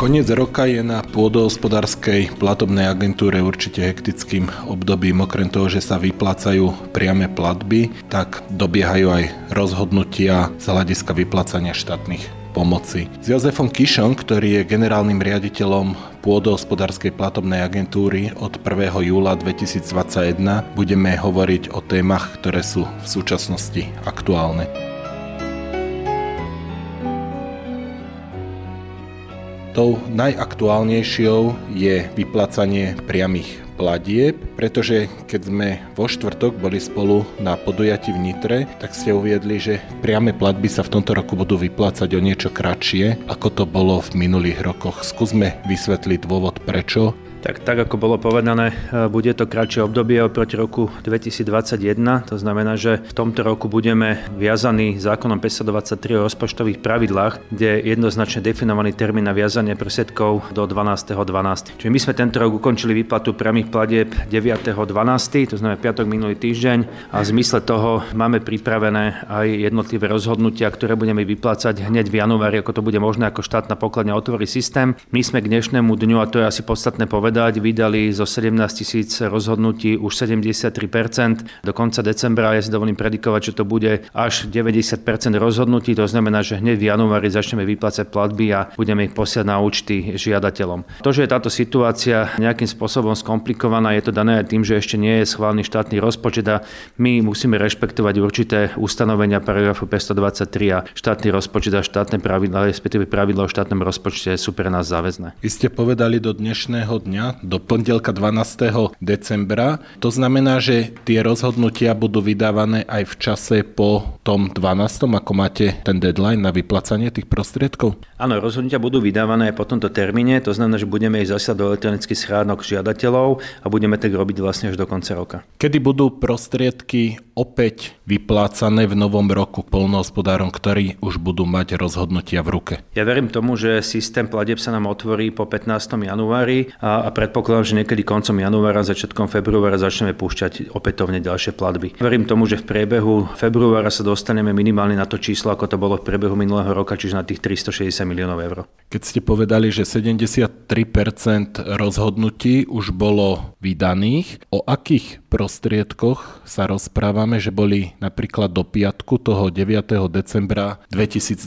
Koniec roka je na pôdohospodárskej platobnej agentúre určite hektickým obdobím. Okrem toho, že sa vyplácajú priame platby, tak dobiehajú aj rozhodnutia z hľadiska vyplácania štátnych pomoci. S Jozefom Kišom, ktorý je generálnym riaditeľom pôdohospodárskej platobnej agentúry od 1. júla 2021 budeme hovoriť o témach, ktoré sú v súčasnosti aktuálne. Tou najaktuálnejšou je vyplacanie priamých platieb, pretože keď sme vo štvrtok boli spolu na podujati v Nitre, tak ste uviedli, že priame platby sa v tomto roku budú vyplácať o niečo kratšie, ako to bolo v minulých rokoch. Skúsme vysvetliť dôvod prečo tak, tak ako bolo povedané, e, bude to kratšie obdobie oproti roku 2021. To znamená, že v tomto roku budeme viazaní zákonom 523 o rozpočtových pravidlách, kde je jednoznačne definovaný termín na viazanie prostriedkov do 12.12. Čiže my sme tento rok ukončili výplatu priamých platieb 9.12., to znamená piatok minulý týždeň a v zmysle toho máme pripravené aj jednotlivé rozhodnutia, ktoré budeme vyplácať hneď v januári, ako to bude možné, ako štátna pokladňa otvorí systém. My sme k dnešnému dňu, a to je asi podstatné povedať, povedať, vydali zo 17 tisíc rozhodnutí už 73%. Do konca decembra ja si dovolím predikovať, že to bude až 90% rozhodnutí, to znamená, že hneď v januári začneme vyplácať platby a budeme ich posiať na účty žiadateľom. To, že je táto situácia nejakým spôsobom skomplikovaná, je to dané aj tým, že ešte nie je schválený štátny rozpočet a my musíme rešpektovať určité ustanovenia paragrafu 523 a štátny rozpočet a štátne pravidla, respektíve pravidla o štátnom rozpočte sú pre nás záväzné. Vy ste povedali do dnešného dňa, dňa, do pondelka 12. decembra. To znamená, že tie rozhodnutia budú vydávané aj v čase po tom 12. ako máte ten deadline na vyplacanie tých prostriedkov? Áno, rozhodnutia budú vydávané aj po tomto termíne, to znamená, že budeme ísť zase do elektronických schránok žiadateľov a budeme tak robiť vlastne až do konca roka. Kedy budú prostriedky opäť vyplácané v novom roku polnohospodárom, ktorí už budú mať rozhodnutia v ruke? Ja verím tomu, že systém pladeb sa nám otvorí po 15. januári a, a predpokladám, že niekedy koncom januára, začiatkom februára začneme púšťať opätovne ďalšie platby. Verím tomu, že v priebehu februára sa dostaneme minimálne na to číslo, ako to bolo v priebehu minulého roka, čiže na tých 360 miliónov eur. Keď ste povedali, že 73% rozhodnutí už bolo vydaných, o akých prostriedkoch sa rozprávame, že boli napríklad do piatku toho 9. decembra 2022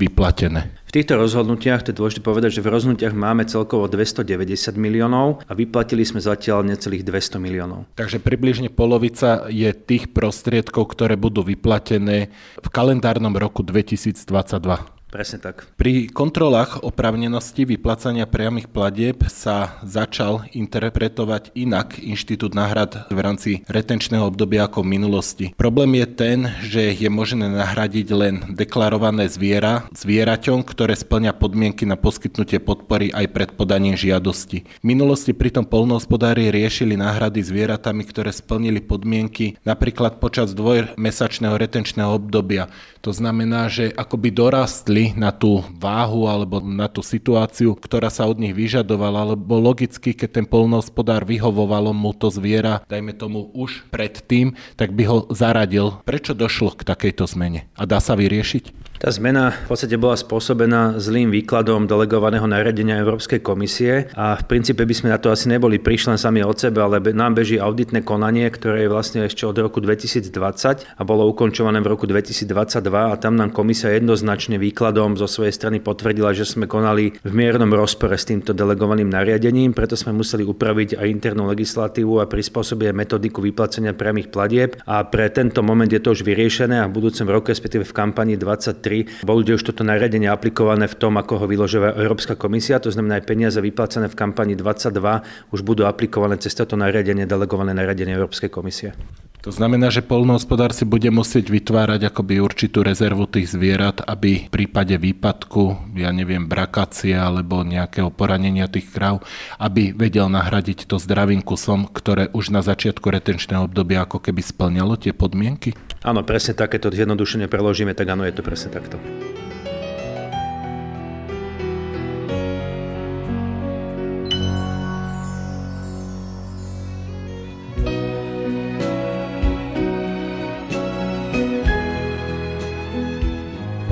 vyplatené? V týchto rozhodnutiach, to je dôležité povedať, že v rozhodnutiach máme celkovo 290 miliónov a vyplatili sme zatiaľ necelých 200 miliónov. Takže približne polovica je tých prostriedkov, ktoré budú vyplatené v kalendárnom roku 2022. Presne tak. Pri kontrolách oprávnenosti vyplacania priamých platieb sa začal interpretovať inak inštitút náhrad v rámci retenčného obdobia ako v minulosti. Problém je ten, že je možné nahradiť len deklarované zviera zvieraťom, ktoré splňa podmienky na poskytnutie podpory aj pred podaním žiadosti. V minulosti pritom polnohospodári riešili náhrady zvieratami, ktoré splnili podmienky napríklad počas dvojmesačného retenčného obdobia. To znamená, že akoby dorastli na tú váhu alebo na tú situáciu, ktorá sa od nich vyžadovala, lebo logicky, keď ten polnohospodár vyhovovalo mu to zviera, dajme tomu už predtým, tak by ho zaradil. Prečo došlo k takejto zmene? A dá sa vyriešiť? Tá zmena v podstate bola spôsobená zlým výkladom delegovaného nariadenia Európskej komisie a v princípe by sme na to asi neboli prišli len sami od sebe, ale nám beží auditné konanie, ktoré je vlastne ešte od roku 2020 a bolo ukončované v roku 2022 a tam nám komisia jednoznačne výkladom zo svojej strany potvrdila, že sme konali v miernom rozpore s týmto delegovaným nariadením, preto sme museli upraviť aj internú legislatívu a prispôsobiť metodiku vyplacenia priamých platieb a pre tento moment je to už vyriešené a v budúcom roku, respektíve v kampani 23 2023 bolo už toto nariadenie aplikované v tom, ako ho vyložila Európska komisia, to znamená aj peniaze vyplacené v kampani 22 už budú aplikované cez toto nariadenie, delegované nariadenie Európskej komisie. To znamená, že polnohospodár si bude musieť vytvárať akoby určitú rezervu tých zvierat, aby v prípade výpadku, ja neviem, brakácie alebo nejakého poranenia tých kráv, aby vedel nahradiť to zdravým kusom, ktoré už na začiatku retenčného obdobia ako keby splňalo tie podmienky? Áno, presne takéto zjednodušenie preložíme, tak áno, je to presne takto.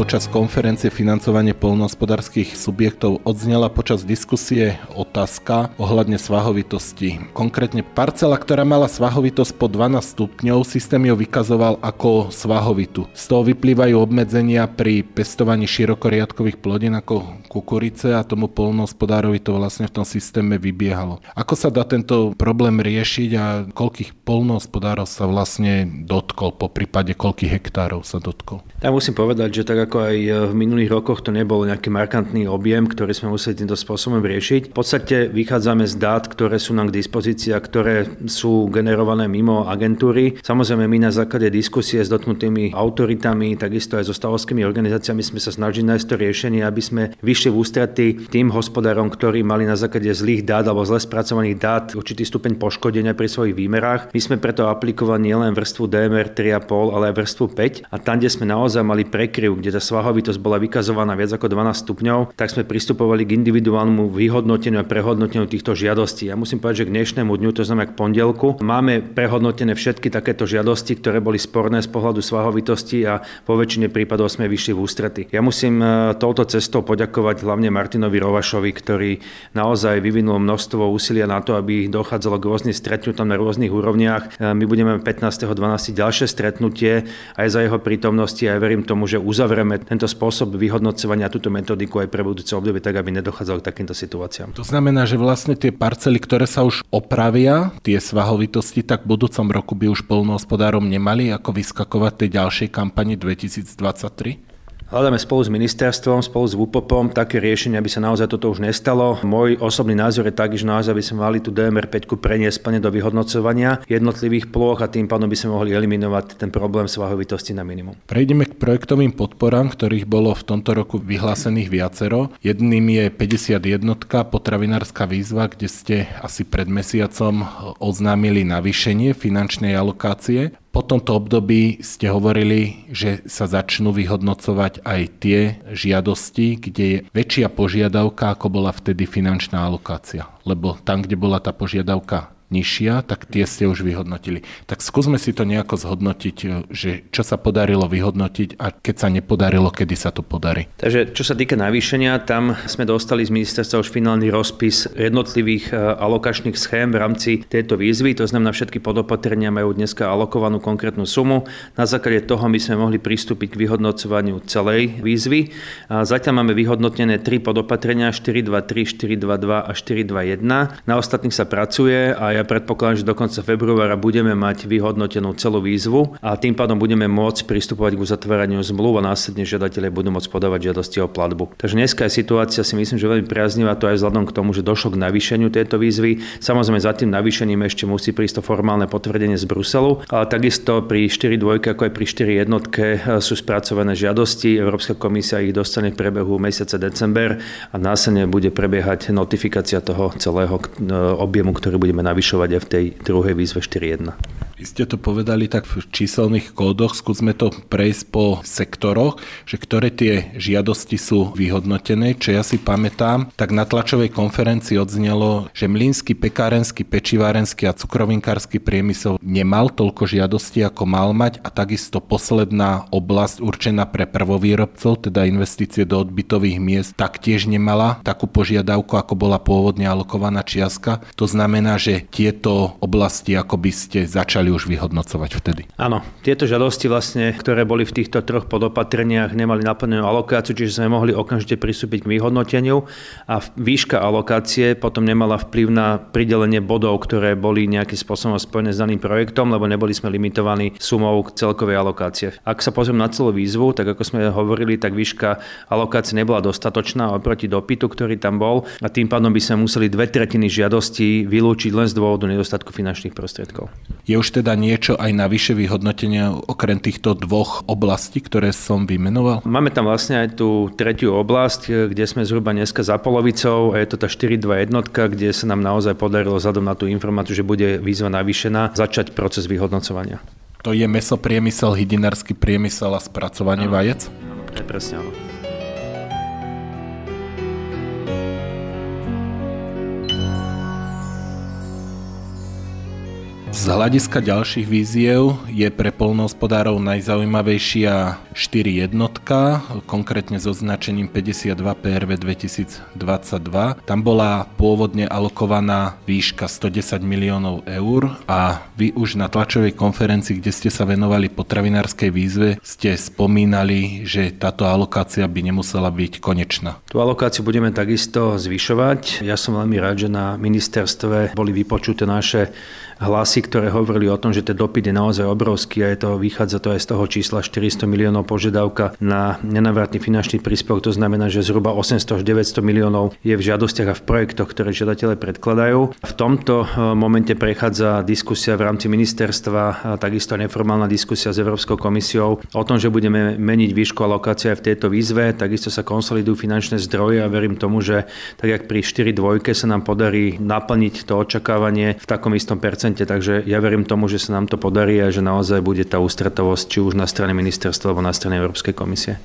Počas konferencie financovanie polnohospodárskych subjektov odznela počas diskusie otázka ohľadne svahovitosti. Konkrétne parcela, ktorá mala svahovitosť po 12 stupňov, systém ju vykazoval ako svahovitu. Z toho vyplývajú obmedzenia pri pestovaní širokoriadkových plodín ako kukurice a tomu polnohospodárovi to vlastne v tom systéme vybiehalo. Ako sa dá tento problém riešiť a koľkých polnohospodárov sa vlastne dotkol, po prípade koľkých hektárov sa dotkol? Ja musím povedať, že tak ako aj v minulých rokoch to nebol nejaký markantný objem, ktorý sme museli týmto spôsobom riešiť. V podstate vychádzame z dát, ktoré sú nám k dispozícii a ktoré sú generované mimo agentúry. Samozrejme, my na základe diskusie s dotknutými autoritami, takisto aj so stavovskými organizáciami sme sa snažili nájsť to riešenie, aby sme vyšli v ústrety tým hospodárom, ktorí mali na základe zlých dát alebo zle spracovaných dát určitý stupeň poškodenia pri svojich výmerách. My sme preto aplikovali nielen vrstvu DMR 3,5, ale aj vrstvu 5 a tam, kde sme naozaj mali prekryv, kde tá svahovitosť bola vykazovaná viac ako 12 stupňov, tak sme pristupovali k individuálnemu vyhodnoteniu a prehodnoteniu týchto žiadostí. Ja musím povedať, že k dnešnému dňu, to znamená k pondelku, máme prehodnotené všetky takéto žiadosti, ktoré boli sporné z pohľadu svahovitosti a po väčšine prípadov sme vyšli v ústrety. Ja musím e, touto cestou poďakovať hlavne Martinovi Rovašovi, ktorý naozaj vyvinul množstvo úsilia na to, aby dochádzalo k rôznym stretnutiam na rôznych úrovniach. E, my budeme 15.12. ďalšie stretnutie aj za jeho prítomnosti a ja verím tomu, že uzavrieme tento spôsob vyhodnocovania túto metodiku aj pre budúce obdobie, tak aby nedochádzalo k takýmto situáciám. To znamená, že vlastne tie parcely, ktoré sa už opravia, tie svahovitosti, tak v budúcom roku by už polnohospodárom nemali ako vyskakovať tej ďalšej kampani 2023? Hľadáme spolu s ministerstvom, spolu s VUPOPom také riešenie, aby sa naozaj toto už nestalo. Môj osobný názor je taký, že naozaj by sme mali tú DMR 5 preniesť plne do vyhodnocovania jednotlivých plôch a tým pádom by sme mohli eliminovať ten problém svahovitosti na minimum. Prejdeme k projektovým podporám, ktorých bolo v tomto roku vyhlásených viacero. Jedným je 51 potravinárska výzva, kde ste asi pred mesiacom oznámili navýšenie finančnej alokácie. Po tomto období ste hovorili, že sa začnú vyhodnocovať aj tie žiadosti, kde je väčšia požiadavka, ako bola vtedy finančná alokácia. Lebo tam, kde bola tá požiadavka nižšia, tak tie ste už vyhodnotili. Tak skúsme si to nejako zhodnotiť, e, že čo sa podarilo vyhodnotiť a keď sa nepodarilo, kedy sa to podarí. Takže čo sa týka navýšenia, tam sme dostali z ministerstva už finálny rozpis jednotlivých e, alokačných schém v rámci tejto výzvy. To znamená, všetky podopatrenia majú dneska alokovanú konkrétnu sumu. Na základe toho my sme mohli pristúpiť k vyhodnocovaniu celej výzvy. A zatiaľ máme vyhodnotené tri podopatrenia 423, 422 a 421. Na ostatných sa pracuje a ja predpokladám, že do konca februára budeme mať vyhodnotenú celú výzvu a tým pádom budeme môcť pristupovať k uzatváraniu zmluv a následne žiadatelia budú môcť podávať žiadosti o platbu. Takže dneska je situácia si myslím, že veľmi priaznivá, to aj vzhľadom k tomu, že došlo k navýšeniu tejto výzvy. Samozrejme za tým navýšením ešte musí prísť to formálne potvrdenie z Bruselu, ale takisto pri 4 dvojke ako aj pri 4 jednotke e, sú spracované žiadosti. Európska komisia ich dostane v priebehu mesiaca december a následne bude prebiehať notifikácia toho celého e, objemu, ktorý budeme navyšovať pokračovať aj v tej druhej výzve 4.1. Vy ste to povedali tak v číselných kódoch, skúsme to prejsť po sektoroch, že ktoré tie žiadosti sú vyhodnotené. Čo ja si pamätám, tak na tlačovej konferencii odznelo, že mlínsky, pekárenský, pečivárenský a cukrovinkársky priemysel nemal toľko žiadostí, ako mal mať a takisto posledná oblasť určená pre prvovýrobcov, teda investície do odbytových miest, taktiež nemala takú požiadavku, ako bola pôvodne alokovaná čiastka. To znamená, že tieto oblasti ako by ste začali už vyhodnocovať vtedy. Áno, tieto žiadosti vlastne, ktoré boli v týchto troch podopatreniach, nemali naplnenú alokáciu, čiže sme mohli okamžite pristúpiť k vyhodnoteniu a výška alokácie potom nemala vplyv na pridelenie bodov, ktoré boli nejakým spôsobom spojené s daným projektom, lebo neboli sme limitovaní sumou celkovej alokácie. Ak sa pozriem na celú výzvu, tak ako sme hovorili, tak výška alokácie nebola dostatočná oproti dopytu, ktorý tam bol a tým pádom by sme museli dve tretiny žiadostí vylúčiť len z dôvodu nedostatku finančných prostriedkov. Je už teda niečo aj na vyššie vyhodnotenie okrem týchto dvoch oblastí, ktoré som vymenoval? Máme tam vlastne aj tú tretiu oblasť, kde sme zhruba dneska za polovicou a je to tá 4.2 jednotka, kde sa nám naozaj podarilo zadom na tú informáciu, že bude výzva navýšená, začať proces vyhodnocovania. To je mesopriemysel, hydinársky priemysel a spracovanie áno, vajec? Áno, presne áno. Z hľadiska ďalších víziev je pre polnohospodárov najzaujímavejšia 4 jednotka, konkrétne so značením 52 PRV 2022. Tam bola pôvodne alokovaná výška 110 miliónov eur a vy už na tlačovej konferencii, kde ste sa venovali potravinárskej výzve, ste spomínali, že táto alokácia by nemusela byť konečná. Tú alokáciu budeme takisto zvyšovať. Ja som veľmi rád, že na ministerstve boli vypočuté naše hlasy, ktoré hovorili o tom, že ten dopyt je naozaj obrovský a je to, vychádza to aj z toho čísla 400 miliónov požiadavka na nenavratný finančný príspevok. To znamená, že zhruba 800 až 900 miliónov je v žiadostiach a v projektoch, ktoré žiadatelé predkladajú. V tomto e, momente prechádza diskusia v rámci ministerstva a takisto neformálna diskusia s Európskou komisiou o tom, že budeme meniť výšku alokácie aj v tejto výzve. Takisto sa konsolidujú finančné zdroje a verím tomu, že tak jak pri 4 dvojke sa nám podarí naplniť to očakávanie v takom istom percentu takže ja verím tomu, že sa nám to podarí a že naozaj bude tá ústretovosť či už na strane ministerstva alebo na strane Európskej komisie.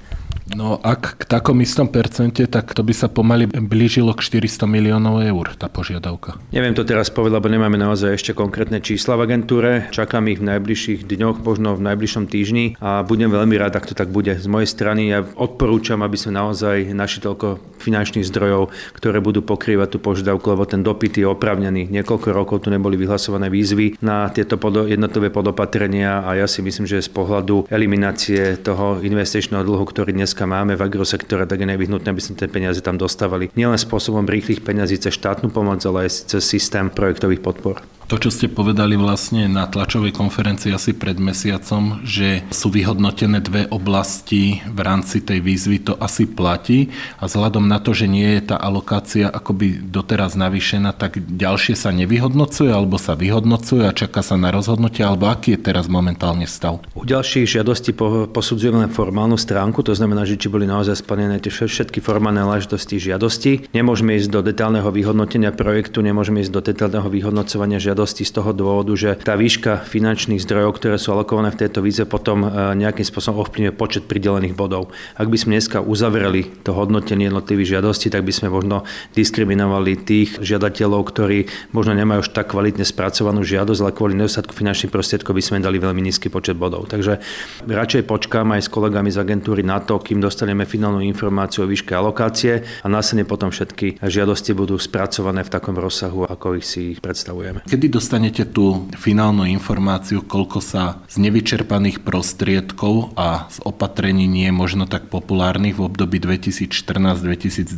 No ak k takom istom percente, tak to by sa pomaly blížilo k 400 miliónov eur, tá požiadavka. Neviem to teraz povedať, lebo nemáme naozaj ešte konkrétne čísla v agentúre. Čakám ich v najbližších dňoch, možno v najbližšom týždni a budem veľmi rád, ak to tak bude. Z mojej strany ja odporúčam, aby sme naozaj našli toľko finančných zdrojov, ktoré budú pokrývať tú požiadavku, lebo ten dopyt je opravnený. Niekoľko rokov tu neboli vyhlasované výzvy na tieto podo- jednotlivé podopatrenia a ja si myslím, že z pohľadu eliminácie toho investičného dlhu, ktorý dnes dneska máme v agrosektore, tak je nevyhnutné, aby sme tie peniaze tam dostávali nielen spôsobom rýchlych peňazí cez štátnu pomoc, ale aj cez systém projektových podpor. To, čo ste povedali vlastne na tlačovej konferencii asi pred mesiacom, že sú vyhodnotené dve oblasti v rámci tej výzvy, to asi platí a vzhľadom na to, že nie je tá alokácia akoby doteraz navýšená, tak ďalšie sa nevyhodnocuje alebo sa vyhodnocuje a čaká sa na rozhodnutie, alebo aký je teraz momentálne stav? U ďalších žiadostí posudzujeme len formálnu stránku, to znamená, že či boli naozaj splnené tie všetky formálne náležitosti žiadosti. Nemôžeme ísť do detálneho vyhodnotenia projektu, nemôžeme ísť do detálneho vyhodnocovania žiadosti žiadosti z toho dôvodu, že tá výška finančných zdrojov, ktoré sú alokované v tejto víze, potom e, nejakým spôsobom ovplyvňuje počet pridelených bodov. Ak by sme dneska uzavreli to hodnotenie jednotlivých žiadostí, tak by sme možno diskriminovali tých žiadateľov, ktorí možno nemajú už tak kvalitne spracovanú žiadosť, ale kvôli nedostatku finančných prostriedkov by sme dali veľmi nízky počet bodov. Takže radšej počkám aj s kolegami z agentúry na to, kým dostaneme finálnu informáciu o výške alokácie a následne potom všetky žiadosti budú spracované v takom rozsahu, ako ich si predstavujeme. Kedy dostanete tú finálnu informáciu, koľko sa z nevyčerpaných prostriedkov a z opatrení nie je možno tak populárnych v období 2014-2020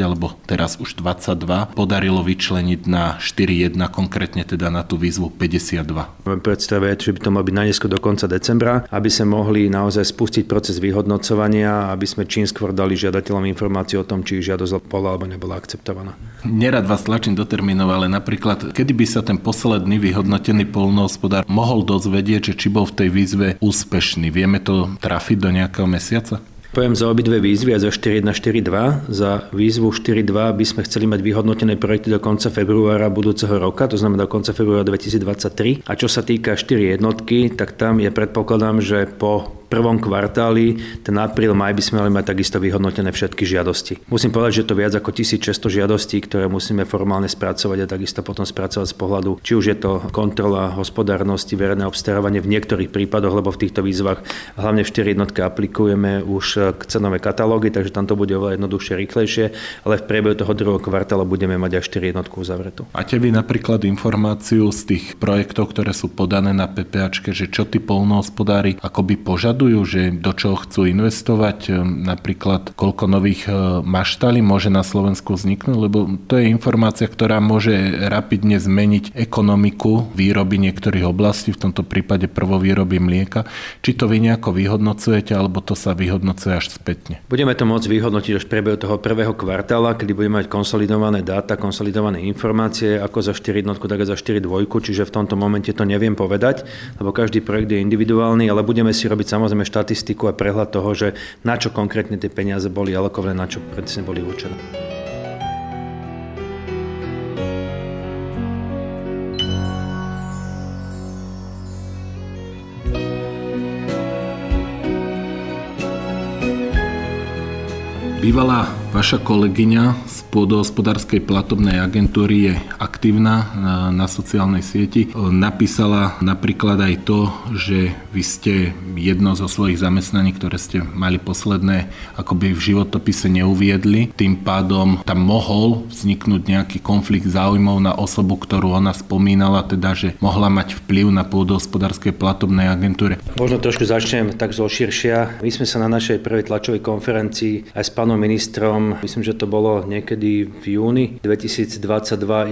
alebo teraz už 22 podarilo vyčleniť na 4.1, konkrétne teda na tú výzvu 52. Mám predstaviť, že by to mal byť najneskôr do konca decembra, aby sme mohli naozaj spustiť proces vyhodnocovania, aby sme čím skôr dali žiadateľom informáciu o tom, či žiadosť bola alebo nebola akceptovaná. Nerad vás tlačím do termínov, ale napríklad, kedy by sa ten posledný vyhodnotený polnohospodár mohol dozvedieť, že či bol v tej výzve úspešný. Vieme to trafiť do nejakého mesiaca? Poviem za obidve výzvy, a za 4.1, 4.2. Za výzvu 4.2 by sme chceli mať vyhodnotené projekty do konca februára budúceho roka, to znamená do konca februára 2023. A čo sa týka 4 jednotky, tak tam je predpokladám, že po prvom kvartáli, ten apríl, maj by sme mali mať takisto vyhodnotené všetky žiadosti. Musím povedať, že to viac ako 1600 žiadostí, ktoré musíme formálne spracovať a takisto potom spracovať z pohľadu, či už je to kontrola hospodárnosti, verejné obstarávanie v niektorých prípadoch, lebo v týchto výzvach hlavne v 4 jednotke aplikujeme už k cenové katalógy, takže tam to bude oveľa jednoduchšie, rýchlejšie, ale v priebehu toho druhého kvartála budeme mať aj 4 jednotku uzavretú. Máte vy napríklad informáciu z tých projektov, ktoré sú podané na PPAčke, že čo tí polnohospodári akoby požadujú sledujú, že do čoho chcú investovať, e, napríklad koľko nových e, maštálí môže na Slovensku vzniknúť, lebo to je informácia, ktorá môže rapidne zmeniť ekonomiku výroby niektorých oblastí, v tomto prípade prvovýroby mlieka. Či to vy nejako vyhodnocujete, alebo to sa vyhodnocuje až spätne? Budeme to môcť vyhodnotiť až v toho prvého kvartála, kedy budeme mať konsolidované dáta, konsolidované informácie, ako za 4 jednotku, tak aj za 4 dvojku, čiže v tomto momente to neviem povedať, lebo každý projekt je individuálny, ale budeme si robiť samozrejme samozrejme štatistiku a prehľad toho, že na čo konkrétne tie peniaze boli alokované, na čo presne boli určené. Bývalá Vaša kolegyňa z pôdohospodárskej platobnej agentúry je aktívna na, na sociálnej sieti. Napísala napríklad aj to, že vy ste jedno zo svojich zamestnaní, ktoré ste mali posledné, akoby v životopise neuviedli. Tým pádom tam mohol vzniknúť nejaký konflikt záujmov na osobu, ktorú ona spomínala, teda že mohla mať vplyv na pôdohospodárskej platobnej agentúre. Možno trošku začnem tak zo širšia. My sme sa na našej prvej tlačovej konferencii aj s pánom ministrom myslím, že to bolo niekedy v júni 2022,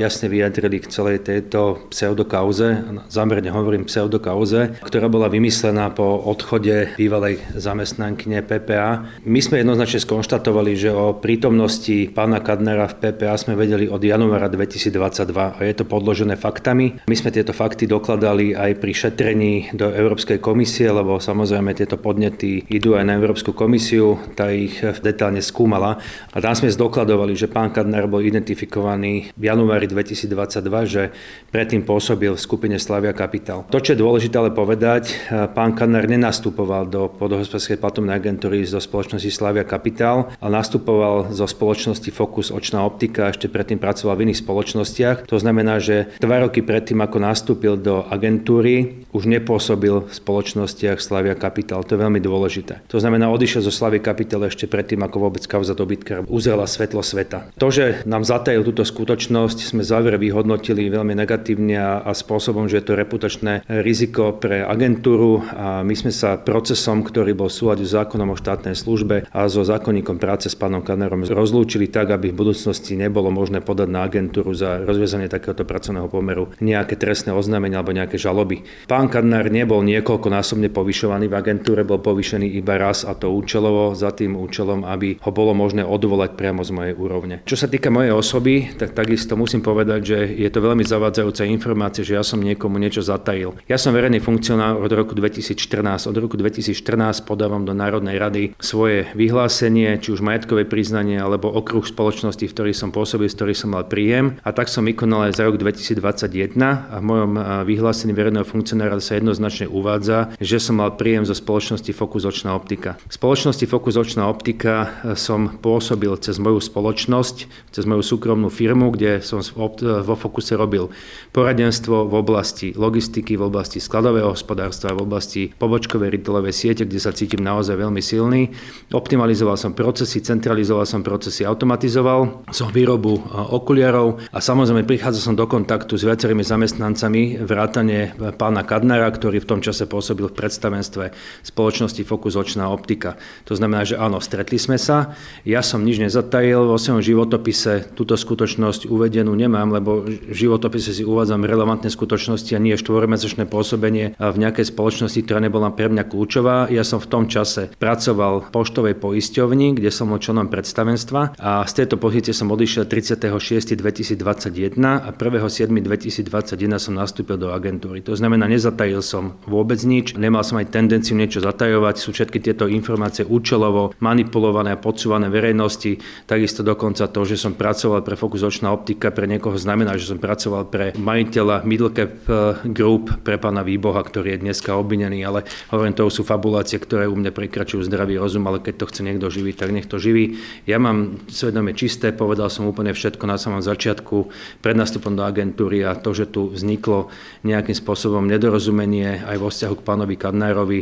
jasne vyjadrili k celej tejto pseudokauze, zámerne hovorím pseudokauze, ktorá bola vymyslená po odchode bývalej zamestnankyne PPA. My sme jednoznačne skonštatovali, že o prítomnosti pána Kadnera v PPA sme vedeli od januára 2022 a je to podložené faktami. My sme tieto fakty dokladali aj pri šetrení do Európskej komisie, lebo samozrejme tieto podnety idú aj na Európsku komisiu, tá ich detálne skúmala a tam sme zdokladovali, že pán Kadner bol identifikovaný v januári 2022, že predtým pôsobil v skupine Slavia Capital. To, čo je dôležité ale povedať, pán Kadner nenastupoval do podhospodárskej platobnej agentúry zo spoločnosti Slavia Capital, ale nastupoval zo spoločnosti Focus Očná optika, ešte predtým pracoval v iných spoločnostiach. To znamená, že dva roky predtým, ako nastúpil do agentúry, už nepôsobil v spoločnostiach Slavia Capital. To je veľmi dôležité. To znamená, odišiel zo Slavia Capital ešte predtým, ako vôbec kauza dobytka uzrela svetlo sveta. To, že nám zatajil túto skutočnosť, sme záver vyhodnotili veľmi negatívne a spôsobom, že je to reputačné riziko pre agentúru a my sme sa procesom, ktorý bol v s zákonom o štátnej službe a so zákonníkom práce s pánom Kanerom rozlúčili tak, aby v budúcnosti nebolo možné podať na agentúru za rozviazanie takéhoto pracovného pomeru nejaké trestné oznámenia alebo nejaké žaloby. Pán Kadnár nebol niekoľkonásobne povyšovaný v agentúre, bol povyšený iba raz a to účelovo za tým účelom, aby ho bolo možné odvolať priamo z mojej úrovne. Čo sa týka mojej osoby, tak takisto musím povedať, že je to veľmi zavádzajúca informácia, že ja som niekomu niečo zatajil. Ja som verejný funkcionár od roku 2014. Od roku 2014 podávam do Národnej rady svoje vyhlásenie, či už majetkové priznanie alebo okruh spoločnosti, v ktorých som pôsobil, z ktorých som mal príjem. A tak som vykonal aj za rok 2021 a v mojom vyhlásení verejného funkcionára sa jednoznačne uvádza, že som mal príjem zo spoločnosti Focus Očná optika. V spoločnosti Focus Očná optika e, som pôsobil cez moju spoločnosť, cez moju súkromnú firmu, kde som vo Focuse robil poradenstvo v oblasti logistiky, v oblasti skladového hospodárstva, v oblasti pobočkovej retailovej siete, kde sa cítim naozaj veľmi silný. Optimalizoval som procesy, centralizoval som procesy, automatizoval som výrobu e, okuliarov a samozrejme prichádzal som do kontaktu s viacerými zamestnancami, vrátane pána Kadnera, ktorý v tom čase pôsobil v predstavenstve spoločnosti Focus Očná optika. To znamená, že áno, stretli sme sa. Ja som nič nezatajil, vo svojom životopise túto skutočnosť uvedenú nemám, lebo v životopise si uvádzam relevantné skutočnosti a nie štvormesačné pôsobenie v nejakej spoločnosti, ktorá nebola pre mňa kľúčová. Ja som v tom čase pracoval v poštovej poisťovni, kde som bol členom predstavenstva a z tejto pozície som odišiel 36.2021 a 1.7.2021 som nastúpil do agentúry. To znamená, neza nezatajil som vôbec nič, nemal som aj tendenciu niečo zatajovať, sú všetky tieto informácie účelovo manipulované a podsúvané verejnosti, takisto dokonca to, že som pracoval pre Focus Očná optika, pre niekoho znamená, že som pracoval pre majiteľa Middlecap eh, Group, pre pána Výboha, ktorý je dneska obvinený, ale hovorím, to sú fabulácie, ktoré u mňa prekračujú zdravý rozum, ale keď to chce niekto živiť, tak nech to živí. Ja mám svedomie čisté, povedal som úplne všetko na samom začiatku, pred nástupom do agentúry a to, že tu vzniklo nejakým spôsobom nedorozumenie, aj vo vzťahu k pánovi Kadnárovi.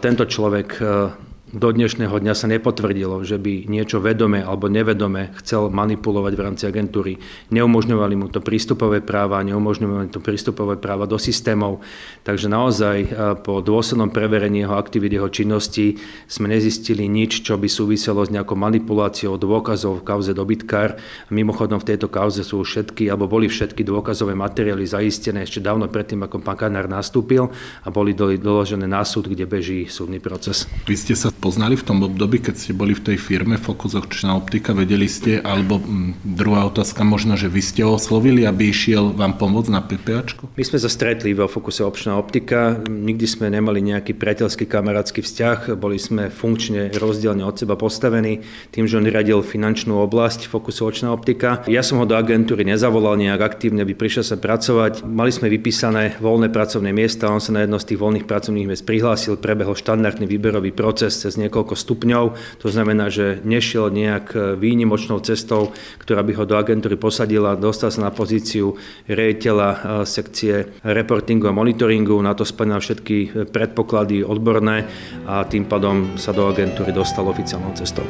Tento človek do dnešného dňa sa nepotvrdilo, že by niečo vedome alebo nevedome chcel manipulovať v rámci agentúry. Neumožňovali mu to prístupové práva, neumožňovali mu to prístupové práva do systémov. Takže naozaj e, po dôslednom preverení jeho aktivít, jeho činnosti sme nezistili nič, čo by súviselo s nejakou manipuláciou dôkazov v kauze dobytkár. Mimochodom v tejto kauze sú všetky, alebo boli všetky dôkazové materiály zaistené ešte dávno predtým, ako pán Kanár nastúpil a boli doložené na súd, kde beží súdny proces. Vy ste sa poznali v tom období, keď ste boli v tej firme Focus Očná optika, vedeli ste, alebo m, mm, druhá otázka možno, že vy ste ho oslovili, aby išiel vám pomôcť na PPAčku? My sme sa stretli vo Focuse Očná optika, nikdy sme nemali nejaký priateľský kamarátsky vzťah, boli sme funkčne rozdielne od seba postavení, tým, že on riadil finančnú oblasť Focuse Očná optika. Ja som ho do agentúry nezavolal nejak aktívne, aby prišiel sa pracovať. Mali sme vypísané voľné pracovné miesta, on sa na jedno z tých voľných pracovných miest prihlásil, prebehol štandardný výberový proces cez cez niekoľko stupňov. To znamená, že nešiel nejak výnimočnou cestou, ktorá by ho do agentúry posadila, dostal sa na pozíciu riaditeľa sekcie reportingu a monitoringu, na to splňal všetky predpoklady odborné a tým pádom sa do agentúry dostal oficiálnou cestou.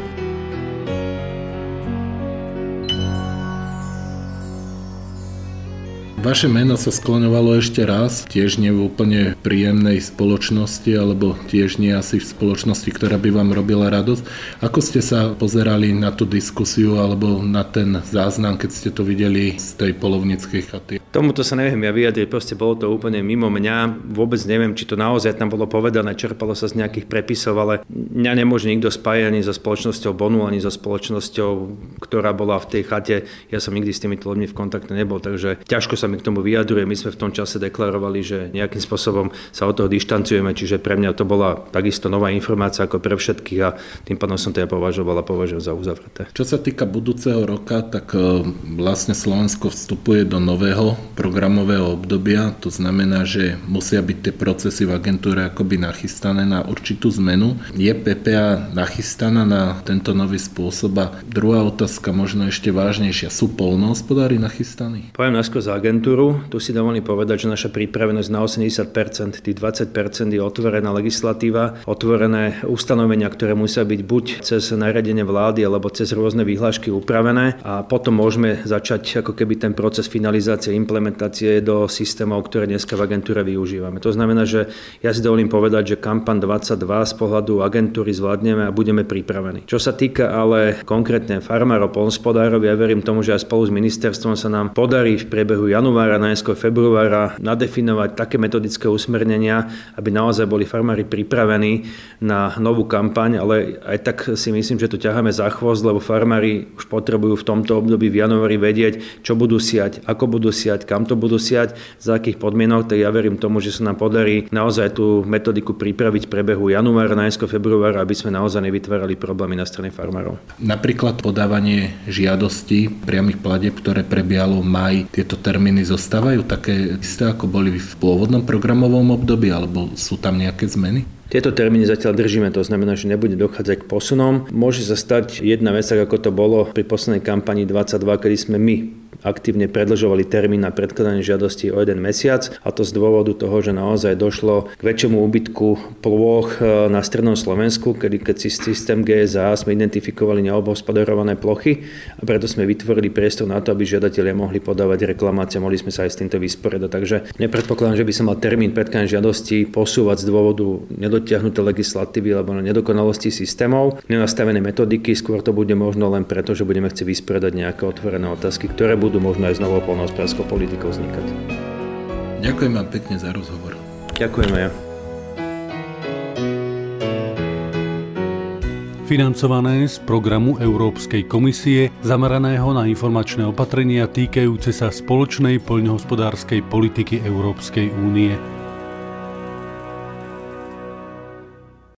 Vaše meno sa skloňovalo ešte raz, tiež nie v úplne príjemnej spoločnosti, alebo tiež nie asi v spoločnosti, ktorá by vám robila radosť. Ako ste sa pozerali na tú diskusiu alebo na ten záznam, keď ste to videli z tej polovníckej chaty? Tomuto sa neviem ja vyjadriť, proste bolo to úplne mimo mňa. Vôbec neviem, či to naozaj tam bolo povedané, čerpalo sa z nejakých prepisov, ale mňa nemôže nikto spájať ani so spoločnosťou Bonu, ani so spoločnosťou, ktorá bola v tej chate. Ja som nikdy s tými ľuďmi v kontakte nebol, takže ťažko sa mi k tomu vyjadruje. My sme v tom čase deklarovali, že nejakým spôsobom sa od toho dištancujeme, čiže pre mňa to bola takisto nová informácia ako pre všetkých a tým pádom som to ja považoval a považujem za uzavreté. Čo sa týka budúceho roka, tak e, vlastne Slovensko vstupuje do nového programového obdobia, to znamená, že musia byť tie procesy v agentúre akoby nachystané na určitú zmenu. Je PPA nachystaná na tento nový spôsob? A druhá otázka, možno ešte vážnejšia, sú polnohospodári nachystaní? Poviem najskôr za agentúru agentúru. Tu si dovolím povedať, že naša prípravenosť na 80%, tých 20% je otvorená legislatíva, otvorené ustanovenia, ktoré musia byť buď cez nariadenie vlády alebo cez rôzne výhlášky upravené a potom môžeme začať ako keby ten proces finalizácie, implementácie do systémov, ktoré dneska v agentúre využívame. To znamená, že ja si dovolím povedať, že kampan 22 z pohľadu agentúry zvládneme a budeme pripravení. Čo sa týka ale konkrétne farmárov, polnospodárov, ja verím tomu, že aj spolu s ministerstvom sa nám podarí v priebehu januára januára, najskôr februára nadefinovať také metodické usmernenia, aby naozaj boli farmári pripravení na novú kampaň, ale aj tak si myslím, že to ťaháme za chvost, lebo farmári už potrebujú v tomto období v januári vedieť, čo budú siať, ako budú siať, kam to budú siať, za akých podmienok, tak ja verím tomu, že sa nám podarí naozaj tú metodiku pripraviť prebehu januára, najskôr februára, aby sme naozaj nevytvárali problémy na strane farmárov. Napríklad podávanie žiadosti priamých pladeb, ktoré prebiehalo v maj, tieto termíny zostávajú také isté, ako boli v pôvodnom programovom období, alebo sú tam nejaké zmeny? Tieto termíny zatiaľ držíme, to znamená, že nebude dochádzať k posunom. Môže sa stať jedna vec, ako to bolo pri poslednej kampani 22, kedy sme my aktívne predlžovali termín na predkladanie žiadosti o jeden mesiac a to z dôvodu toho, že naozaj došlo k väčšiemu úbytku plôch e, na strednom Slovensku, kedy keď si systém GSA sme identifikovali neobospodarované plochy a preto sme vytvorili priestor na to, aby žiadatelia mohli podávať reklamácie, mohli sme sa aj s týmto vysporiadať. Takže nepredpokladám, že by sa mal termín predkladania žiadosti posúvať z dôvodu nedotiahnuté legislatívy alebo nedokonalosti systémov, nenastavené metodiky, skôr to bude možno len preto, že budeme chcieť vysporiadať nejaké otvorené otázky, ktoré budú budú možno aj s novou polnohospodárskou politikou vznikať. Ďakujem vám pekne za rozhovor. Ďakujeme ja. financované z programu Európskej komisie zameraného na informačné opatrenia týkajúce sa spoločnej poľnohospodárskej politiky Európskej únie.